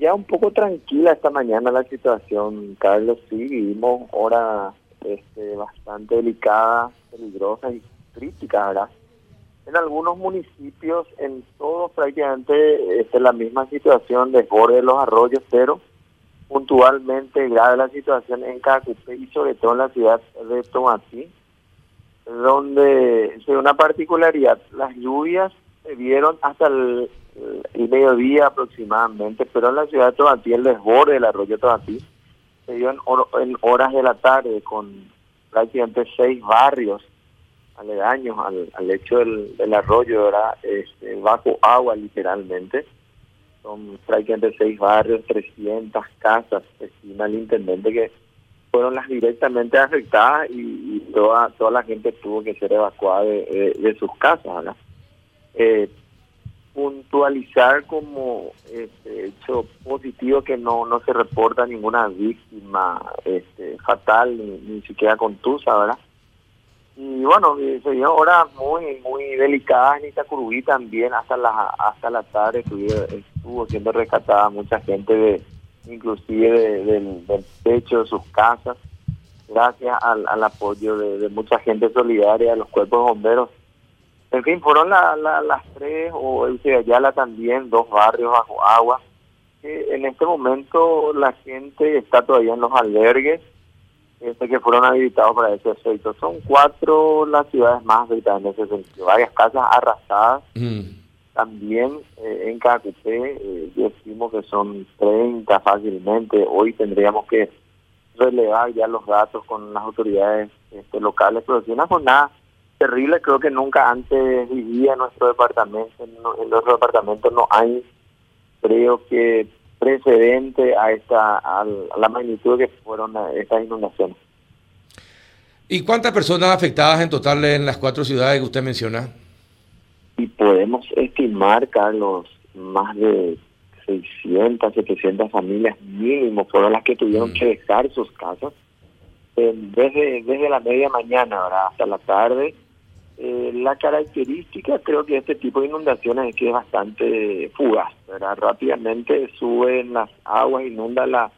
ya un poco tranquila esta mañana la situación, Carlos. Sí, vivimos horas este, bastante delicadas, peligrosas y críticas, ¿verdad? En algunos municipios, en todos prácticamente es la misma situación, desborde de los arroyos, pero puntualmente grave la situación en Cacupé y sobre todo en la ciudad de Tomatí, donde se una particularidad, las lluvias se vieron hasta el, mediodía aproximadamente, pero en la ciudad de Tomatí, el desborde del arroyo Tomatí, se dio en, horas de la tarde con prácticamente seis barrios aledaños al, lecho del, arroyo, este, bajo agua literalmente son prácticamente seis barrios, 300 casas, estima el intendente que fueron las directamente afectadas y, toda toda la gente tuvo que ser evacuada de, sus casas. Puntualizar como este, hecho positivo que no no se reporta ninguna víctima este, fatal ni, ni siquiera contusa, ¿verdad? y bueno, se dio horas muy muy delicadas en Itacurubí también hasta la hasta la tarde estuvo, siendo rescatada mucha gente de inclusive del, techo de sus casas gracias al, apoyo de, mucha gente solidaria de los cuerpos bomberos en fin fueron las tres o el de Ayala también dos barrios bajo agua que en este momento la gente está todavía en los albergues este, que fueron habilitados para ese efecto. Son cuatro las ciudades más afectadas en ese sentido. Varias casas arrasadas. Mm. También eh, en Cacupé, eh, yo estimo que son 30 fácilmente. Hoy tendríamos que relevar ya los datos con las autoridades este, locales, pero si una jornada terrible, creo que nunca antes vivía en nuestro departamento. En, nuestro departamento no hay, creo que precedente a esta a la magnitud que fueron estas inundaciones. ¿Y cuántas personas afectadas en total en las cuatro ciudades que usted menciona? Y podemos estimar, Carlos, más de 600, 700 familias mínimo fueron las que tuvieron mm. que dejar sus casas eh, desde, desde la media mañana hasta la tarde eh, la característica creo que este tipo de inundaciones es que es bastante fugaz, ¿verdad? Rápidamente suben las aguas, inunda la,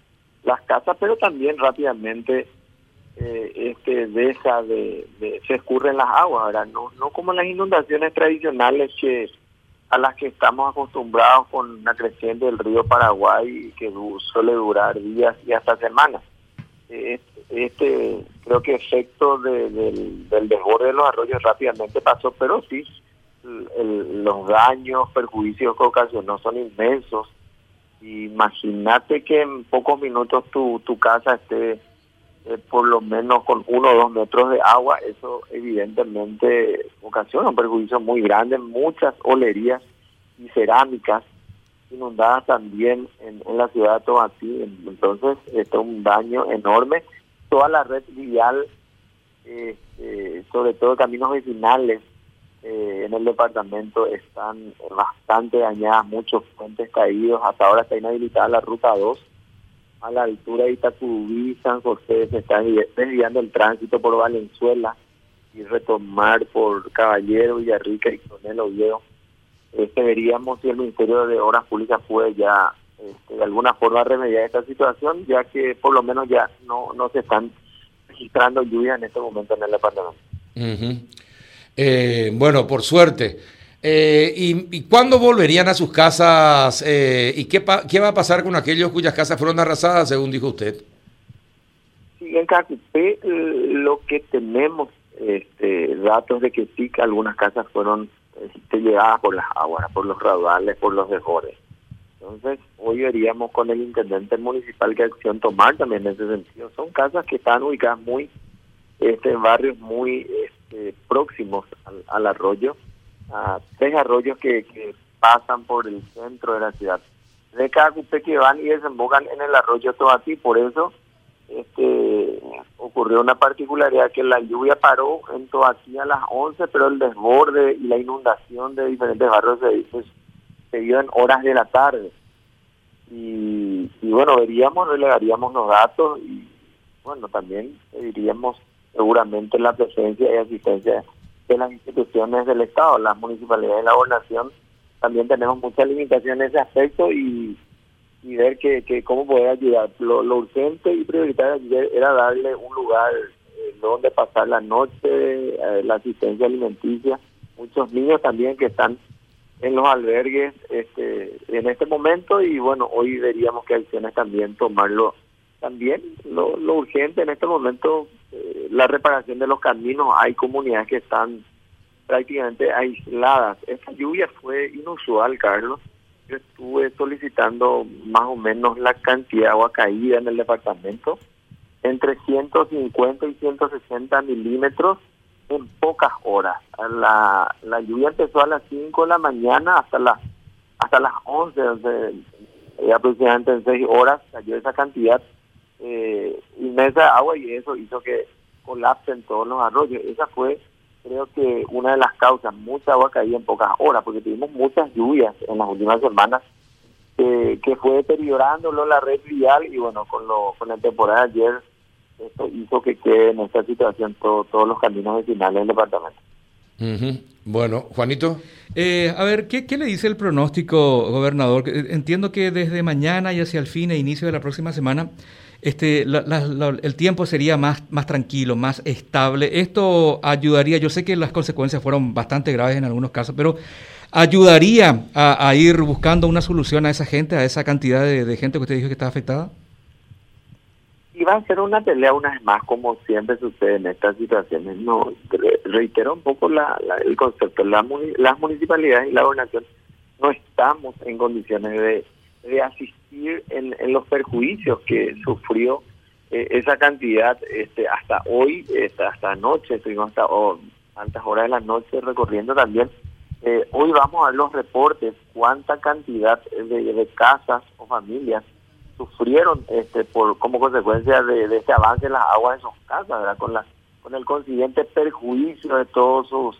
las casas, pero también rápidamente eh, este deja de, se escurren las aguas, ¿verdad? No, no como las inundaciones tradicionales que a las que estamos acostumbrados con la creciente del río Paraguay que suele durar días y hasta semanas. Eh, este creo que efecto del, desborde de los arroyos rápidamente pasó, pero sí, los daños, perjuicios que ocasionó son inmensos. Imagínate que en pocos minutos tu, tu casa esté eh, por lo menos con uno o dos metros de agua, eso evidentemente ocasiona un perjuicio muy grande, muchas olerías y cerámicas inundadas también en, la ciudad de Tomatí, entonces esto es un daño enorme toda la red vial, eh, sobre todo caminos vecinales eh, en el departamento están bastante dañadas, muchos puentes caídos, hasta ahora está inhabilitada la ruta 2 a la altura de Itacubí, San José, se está desviando el tránsito por Valenzuela y retomar por Caballero, Villarrica y Coronel Oviedo. Este, veríamos si el Ministerio de Obras Públicas puede ya este, de alguna forma remediar esta situación, ya que por lo menos ya no, no se están registrando lluvias en este momento en el departamento. Eh, bueno, por suerte. Eh, y, cuándo volverían a sus casas? Eh, ¿Y qué, qué va a pasar con aquellos cuyas casas fueron arrasadas, según dijo usted? Sí, en Cacupé lo que tenemos este, datos de que sí que algunas casas fueron este, llegadas por las aguas, por los raudales, por los mejores. Entonces, hoy veríamos con el intendente municipal qué acción tomar también en ese sentido. Son casas que están ubicadas muy, este, en barrios muy este, próximos al, arroyo, a tres arroyos que, pasan por el centro de la ciudad. De cada cupé que van y desembocan en el arroyo Tobatí, por eso este ocurrió una particularidad que la lluvia paró en Tobatí a las 11, pero el desborde y la inundación de diferentes barrios se, pues, se dio en horas de la tarde. Y, bueno, veríamos, relegaríamos los datos y bueno, también diríamos seguramente la presencia y asistencia de las instituciones del Estado, las municipalidades de la gobernación, también tenemos muchas limitaciones en ese aspecto y y ver que, que cómo poder ayudar. Lo, urgente y prioritario era darle un lugar eh, donde pasar la noche, eh, la asistencia alimenticia, muchos niños también que están en los albergues este, en este momento y bueno, hoy veríamos que acciones también tomarlo también lo, urgente en este momento, eh, la reparación de los caminos, hay comunidades que están prácticamente aisladas. Esta lluvia fue inusual, Carlos. Yo estuve solicitando más o menos la cantidad de agua caída en el departamento, entre 150 y 160 milímetros en pocas horas. La, la lluvia empezó a las 5 de la mañana hasta las hasta las 11, de, aproximadamente en 6 horas cayó esa cantidad eh, inmensa de agua y eso hizo que colapsen todos los arroyos. Esa fue, creo que, una de las causas. Mucha agua caía en pocas horas porque tuvimos muchas lluvias en las últimas semanas que fue deteriorándolo la red vial y bueno, con, lo, con la temporada de ayer esto hizo que quede en esta situación todos los caminos vecinales del departamento. Bueno, Juanito. Eh, a ver, ¿qué, le dice el pronóstico, gobernador? Entiendo que desde mañana y hacia el fin e inicio de la próxima semana, este, el tiempo sería más, más tranquilo, más estable. Esto ayudaría, yo sé que las consecuencias fueron bastante graves en algunos casos, pero ayudaría a, ir buscando una solución a esa gente, a esa cantidad de, de gente que usted dijo que está afectada y va a ser una pelea una vez más, como siempre sucede en estas situaciones. No Reitero un poco la, el concepto. La, las municipalidades y la gobernación no estamos en condiciones de, de asistir en, en, los perjuicios que sufrió eh, esa cantidad este hasta hoy, este, hasta anoche, estuvimos hasta oh, tantas horas de la noche recorriendo también. Eh, hoy vamos a ver los reportes, cuánta cantidad de, de casas o familias sufrieron este por como consecuencia de, este avance en las aguas de sus casas, con la con el consiguiente perjuicio de todos sus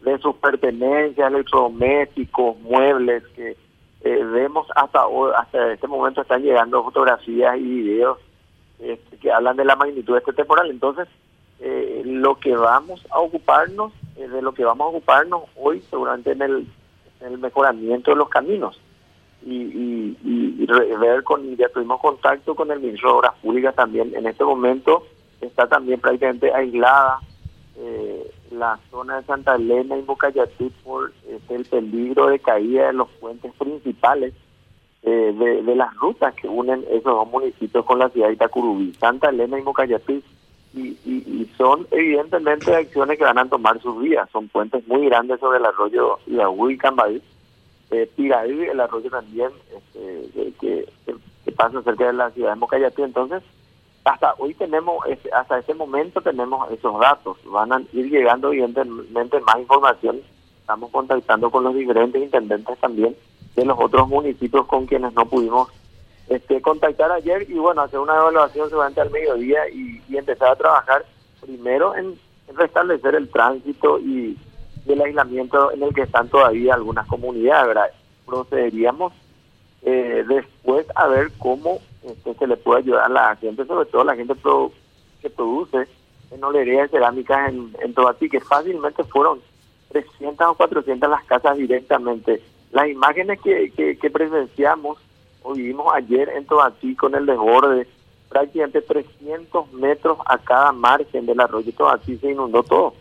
de sus pertenencias, electrodomésticos, muebles que eh, vemos hasta hoy, hasta este momento están llegando fotografías y videos este, que hablan de la magnitud de este temporal. Entonces, eh, lo que vamos a ocuparnos, eh, de lo que vamos a ocuparnos hoy, seguramente en el, en el mejoramiento de los caminos y, y, ver con, ya tuvimos contacto con el ministro de Obras Públicas también. En este momento está también prácticamente aislada eh, la zona de Santa Elena y Bocayatí por este, el peligro de caída de los puentes principales eh, de, las rutas que unen esos dos municipios con la ciudad de Itacurubí, Santa Elena y Bocayatí. Y, y, son evidentemente acciones que van a tomar sus vías. Son puentes muy grandes sobre el arroyo Iagú y Cambaí eh, el arroyo también, este, que, que, pasa cerca de la ciudad de Mocayati. Entonces, hasta hoy tenemos, hasta ese momento tenemos esos datos. Van a ir llegando evidentemente más información. Estamos contactando con los diferentes intendentes también de los otros municipios con quienes no pudimos este, contactar ayer y bueno, hacer una evaluación seguramente al mediodía y, empezar a trabajar primero en restablecer el tránsito y del aislamiento en el que están todavía algunas comunidades, ¿verdad? Procederíamos eh, después a ver cómo este, se le puede ayudar a la gente, sobre todo la gente que produce en olería de cerámicas en, en Tobatí, que fácilmente fueron 300 o 400 las casas directamente. Las imágenes que, que, presenciamos o vivimos ayer en Tobatí con el desborde, prácticamente 300 metros a cada margen del arroyo Tobatí se inundó todo.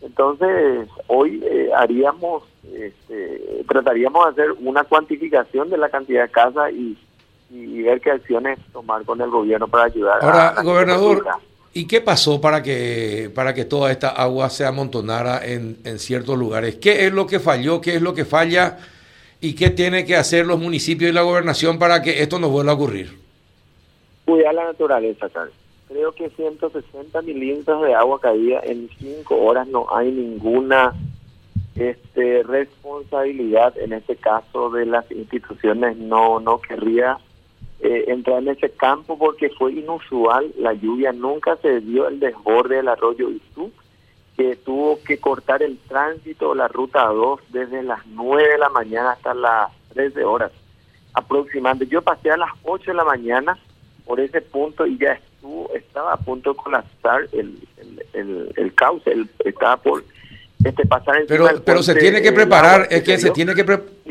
Entonces, hoy eh, haríamos, este, trataríamos de hacer una cuantificación de la cantidad de casas y, ver qué acciones tomar con el gobierno para ayudar. Ahora, gobernador, ¿y qué pasó para que para que toda esta agua se amontonara en, en ciertos lugares? ¿Qué es lo que falló? ¿Qué es lo que falla? ¿Y qué tiene que hacer los municipios y la gobernación para que esto no vuelva a ocurrir? Cuidar la naturaleza, Carlos creo que 160 milímetros de agua caída en cinco horas. No hay ninguna este responsabilidad en este caso de las instituciones. No no querría eh, entrar en ese campo porque fue inusual. La lluvia nunca se dio el desborde del arroyo Itú que tuvo que cortar el tránsito la ruta 2 desde las 9 de la mañana hasta las 13 horas aproximadamente. Yo pasé a las 8 de la mañana por ese punto y ya estaba a punto de colapsar el, el, el, cauce, estaba por este, pasar pero pero se tiene que preparar es que se tiene que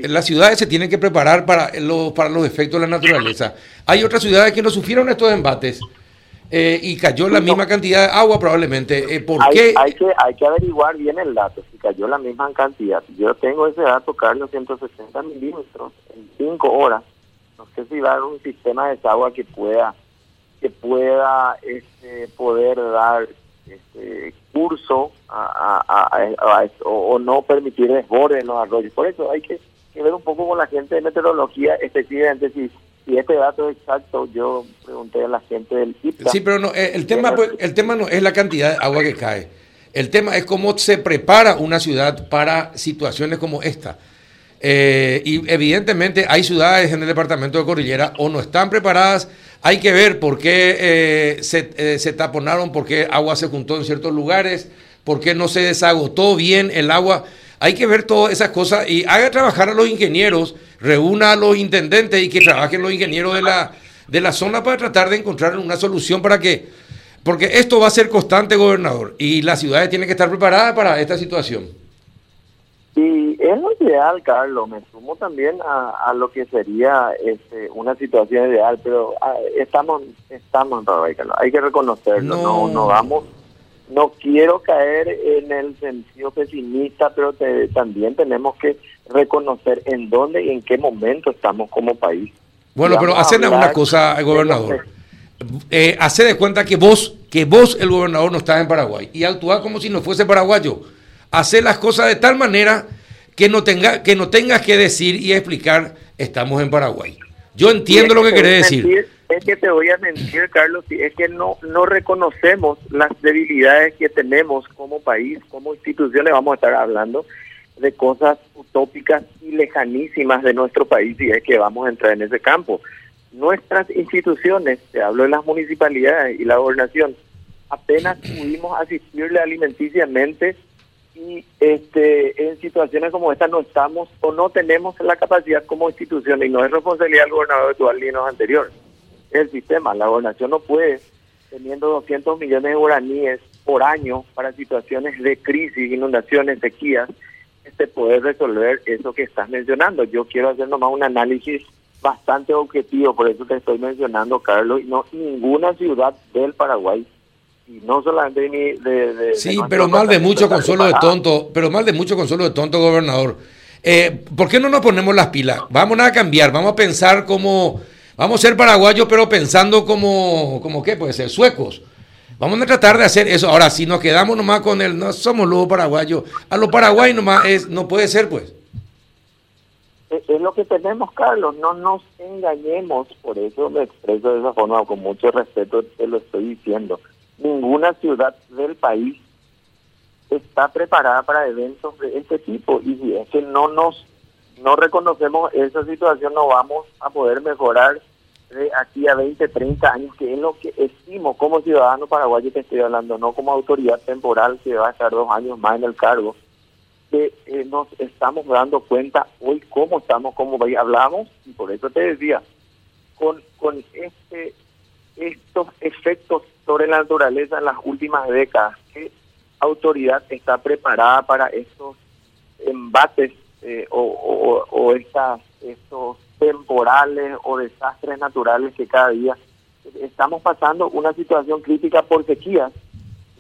las ciudades se tienen que preparar para los para los efectos de la naturaleza. Hay otras ciudades que no sufrieron estos embates eh, y cayó la misma cantidad de agua probablemente. Eh, ¿por hay, qué? hay que hay que averiguar bien el dato si cayó la misma cantidad. Yo tengo ese dato Carlos 160 milímetros en 5 horas. No sé si va a haber un sistema de agua que pueda que pueda este, poder dar este, curso a, o, no permitir desborde en los arroyos. Por eso hay que, ver un poco con la gente de meteorología, específicamente si, si este dato es exacto. Yo pregunté a la gente del IPTA. Sí, pero no, eh, el, tema, pues, el tema no es la cantidad de agua que cae. El tema es cómo se prepara una ciudad para situaciones como esta. Eh, y evidentemente hay ciudades en el departamento de Cordillera o no están preparadas hay que ver por qué eh, se, eh, se, taponaron, por qué agua se juntó en ciertos lugares, por qué no se desagotó bien el agua. Hay que ver todas esas cosas y haga trabajar a los ingenieros, reúna a los intendentes y que trabajen los ingenieros de la, de la zona para tratar de encontrar una solución para que, porque esto va a ser constante, gobernador, y las ciudades tienen que estar preparadas para esta situación. Y es lo ideal, Carlos. Me sumo también a, lo que sería este, una situación ideal, pero ah, estamos estamos en Carlos. Hay que reconocerlo. No. no, vamos. No quiero caer en el sentido pesimista, pero también tenemos que reconocer en dónde y en qué momento estamos como país. Bueno, pero hacen una cosa, gobernador. Eh, hace de cuenta que vos, que vos, el gobernador, no estás en Paraguay y actúa como si no fuese paraguayo hacer las cosas de tal manera que no, tenga, que no tengas que decir y explicar, estamos en Paraguay. Yo entiendo lo que querés decir. Es que te voy a mentir, Carlos, es que no, no reconocemos las debilidades que tenemos como país, como instituciones, vamos a estar hablando de cosas utópicas y lejanísimas de nuestro país y es que vamos a entrar en ese campo. Nuestras instituciones, te hablo de las municipalidades y la gobernación, apenas pudimos asistirle alimenticiamente y este, en situaciones como esta no estamos o no tenemos la capacidad como institución y no es responsabilidad del gobernador actual ni los anteriores. Es el sistema, la gobernación no puede, teniendo 200 millones de guaraníes por año para situaciones de crisis, inundaciones, sequías, este poder resolver eso que estás mencionando. Yo quiero hacer nomás un análisis bastante objetivo, por eso te estoy mencionando, Carlos, y no ninguna ciudad del Paraguay y no solamente de, sí, pero mal de mucho consuelo de tonto, pero mal de mucho consuelo de tonto, gobernador. Eh, ¿Por qué no nos ponemos las pilas? Vamos a cambiar, vamos a pensar como, vamos a ser paraguayos, pero pensando como, como qué puede ser, suecos. Vamos a tratar de hacer eso. Ahora, si nos quedamos nomás con el, no somos los paraguayos, a los paraguayos nomás es, no puede ser, pues. Es, lo que tenemos, Carlos, no nos engañemos, por eso me expreso de esa forma, con mucho respeto te lo estoy diciendo ninguna ciudad del país está preparada para eventos de este tipo. Y si es que no nos no reconocemos esa situación no vamos a poder mejorar de aquí a 20, 30 años, que es lo que estimo como ciudadano paraguayo que estoy hablando, no como autoridad temporal que va a estar dos años más en el cargo, que eh, nos estamos dando cuenta hoy cómo estamos como hablamos, y por eso te decía, con, con este estos efectos sobre la naturaleza en las últimas décadas. ¿Qué autoridad está preparada para estos embates eh, o, o, estos temporales o desastres naturales que cada día estamos pasando una situación crítica por sequías?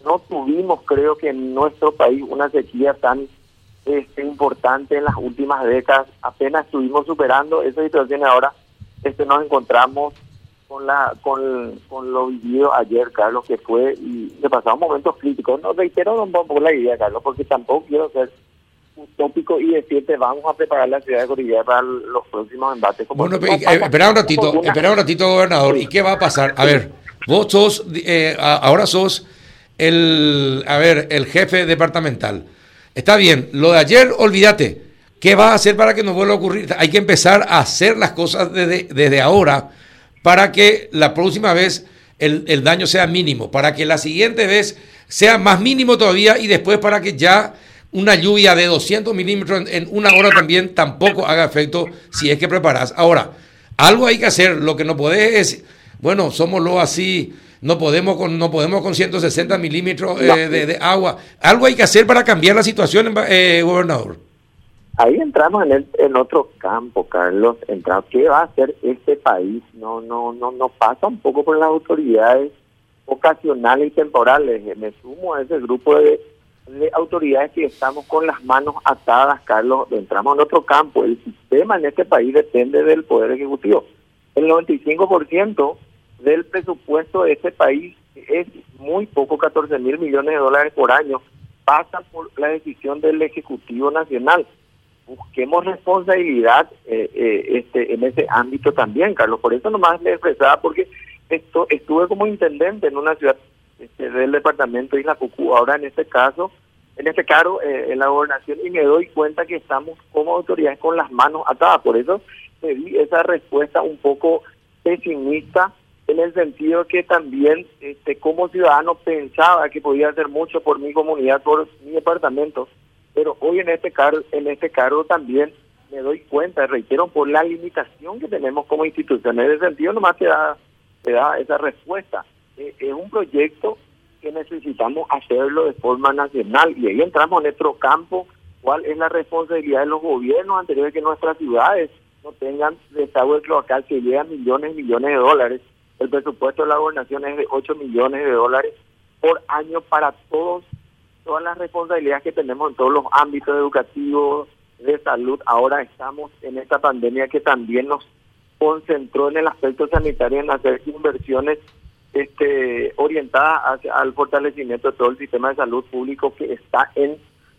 No tuvimos, creo que en nuestro país, una sequía tan este, importante en las últimas décadas. Apenas estuvimos superando esa situación y ahora este, nos encontramos con la con, con lo vivido ayer, Carlos, que fue y se pasaron momentos críticos. No reitero un poco la idea, Carlos, porque tampoco quiero ser utópico y decirte vamos a preparar la ciudad de Cordillera para los próximos embates. bueno, eh, espera un ratito, espera un ratito, gobernador. ¿Y qué va a pasar? A ver, vos sos, eh, ahora sos el, a ver, el jefe departamental. Está bien, lo de ayer, olvídate. ¿Qué va a hacer para que no vuelva a ocurrir? Hay que empezar a hacer las cosas desde, desde ahora para que la próxima vez el, daño sea mínimo, para que la siguiente vez sea más mínimo todavía y después para que ya una lluvia de 200 milímetros en, una hora también tampoco haga efecto si es que preparas. Ahora, algo hay que hacer, lo que no podés es, bueno, somos lo así, no podemos con, no podemos con 160 milímetros eh, de, agua. Algo hay que hacer para cambiar la situación, eh, gobernador. Ahí entramos en, en otro campo, Carlos. Entramos, ¿Qué va a hacer este país? No, no, no, no pasa un poco por las autoridades ocasionales y temporales. Me sumo a ese grupo de, de autoridades que estamos con las manos atadas, Carlos. Entramos en otro campo. El sistema en este país depende del Poder Ejecutivo. El 95% del presupuesto de este país es muy poco, 14 mil millones de dólares por año, pasa por la decisión del Ejecutivo Nacional. Busquemos responsabilidad eh, eh, este, en ese ámbito también, Carlos. Por eso nomás le expresaba, porque esto, estuve como intendente en una ciudad este, del departamento de Isla Cucú, ahora en este caso, en este caso, eh, en la gobernación, y me doy cuenta que estamos como autoridades con las manos atadas. Por eso pedí esa respuesta un poco pesimista en el sentido que también este, como ciudadano pensaba que podía hacer mucho por mi comunidad, por mi departamento, pero hoy en este cargo, en este cargo también me doy cuenta, reitero, por la limitación que tenemos como institución. En ese sentido nomás te da, te da esa respuesta. Eh, es un proyecto que necesitamos hacerlo de forma nacional y ahí entramos en nuestro campo, cuál es la responsabilidad de los gobiernos anteriores que nuestras ciudades no tengan desagüe cloacal que llega millones y millones de dólares el presupuesto de la gobernación es de 8 millones de dólares por año para todos todas las responsabilidades que tenemos en todos los ámbitos educativos, de salud. Ahora estamos en esta pandemia que también nos concentró en el aspecto sanitario en hacer inversiones este, orientadas hacia al fortalecimiento de todo el sistema de salud público que está en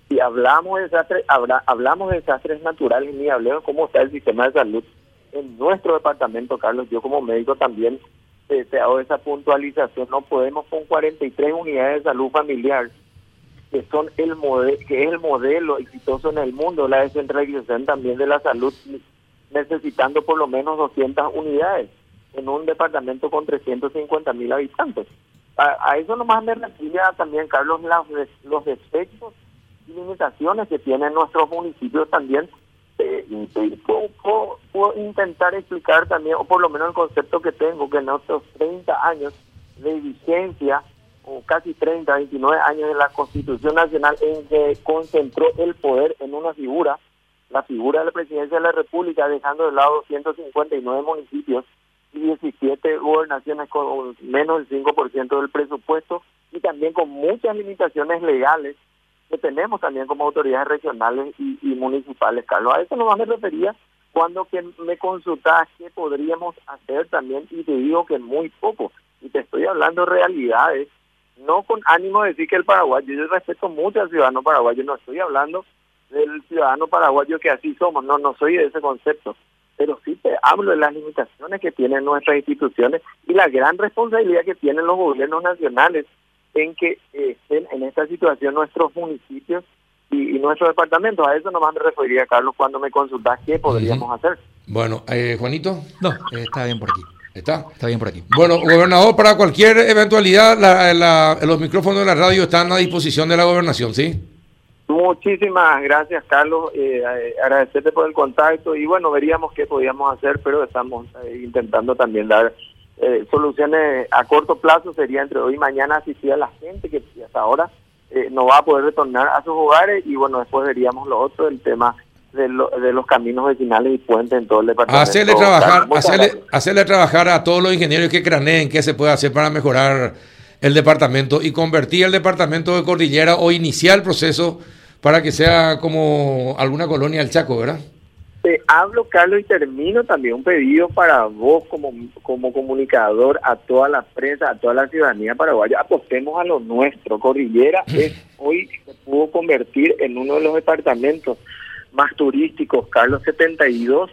si hablamos de desastres, hablamos de desastres naturales, ni hablemos cómo está el sistema de salud en nuestro departamento, Carlos. Yo como médico también te hago esa puntualización, no podemos con 43 unidades de salud familiar, que son el que es el modelo exitoso en el mundo, la descentralización también de la salud, necesitando por lo menos 200 unidades en un departamento con 350 mil habitantes. A, eso nomás me refiere también, Carlos, los, los defectos y limitaciones que tienen nuestros municipios también eh, puedo, intentar explicar también, o por lo menos el concepto que tengo, que en nuestros 30 años de vigencia, casi 30, 29 años de la Constitución Nacional, en que concentró el poder en una figura, la figura de la Presidencia de la República, dejando de lado 159 municipios y 17 gobernaciones con menos del 5% del presupuesto y también con muchas limitaciones legales que tenemos también como autoridades regionales y, municipales, Carlos. A eso nomás me refería cuando que me consultas qué podríamos hacer también y te digo que muy poco. Y te estoy hablando de realidades, no con ánimo de decir que el paraguayo, yo respeto mucho al ciudadano paraguayo, no estoy hablando del ciudadano paraguayo que así somos, no, no soy de ese concepto, pero sí te hablo de las limitaciones que tienen nuestras instituciones y la gran responsabilidad que tienen los gobiernos nacionales en que estén en esta situación nuestros municipios y, nuestros departamentos. A eso nomás me referiría, Carlos, cuando me consultas qué podríamos hacer. Bueno, eh, Juanito. No, está bien por aquí. ¿Está? Está bien por aquí. Bueno, gobernador, para cualquier eventualidad, los micrófonos de la radio están a disposición de la gobernación, ¿sí? Muchísimas gracias, Carlos. Eh, eh, agradecerte por el contacto y bueno, veríamos qué podíamos hacer, pero estamos eh, intentando también dar eh, soluciones a corto plazo sería entre hoy y mañana asistir a la gente que hasta ahora eh, no va a poder retornar a sus hogares y bueno, después veríamos lo otro, el tema de, de los caminos vecinales y puentes en todo el departamento. Hacerle trabajar, hacerle, hacerle, trabajar a todos los ingenieros que craneen qué se puede hacer para mejorar el departamento y convertir el departamento de Cordillera o iniciar el proceso para que sea como alguna colonia del Chaco, ¿verdad? Te hablo, Carlos, y termino también un pedido para vos como, como comunicador, a toda la prensa, a toda la ciudadanía paraguaya. Apostemos a lo nuestro. Cordillera es, hoy se pudo convertir en uno de los departamentos más turísticos. Carlos, 72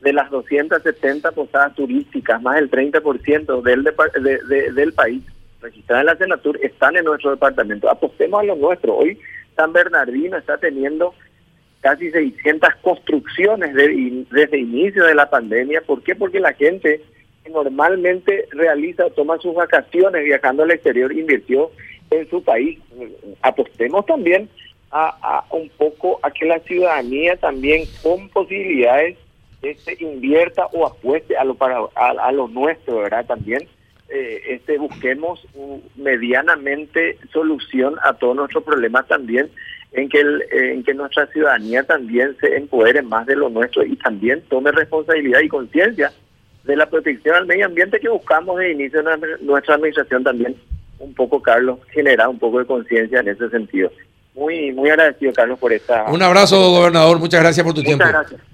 de las 270 posadas turísticas, más del 30% del, de, del país registradas en la Senatur están en nuestro departamento. Apostemos a lo nuestro. Hoy San Bernardino está teniendo casi 600 construcciones de, desde inicio de la pandemia. ¿Por qué? Porque la gente normalmente realiza o toma sus vacaciones viajando al exterior invirtió en su país. Apostemos también a, un poco a que la ciudadanía también con posibilidades este, invierta o apueste a lo para a, lo nuestro, ¿verdad? También eh, este, busquemos medianamente solución a todos nuestros problemas también, en que, el, en que nuestra ciudadanía también se empodere más de lo nuestro y también tome responsabilidad y conciencia de la protección al medio ambiente que buscamos de inicio de nuestra administración también, un poco, Carlos, generar un poco de conciencia en ese sentido. Muy, muy agradecido, Carlos, por esta... Un abrazo, gobernador. Muchas gracias por tu Muchas tiempo. Gracias.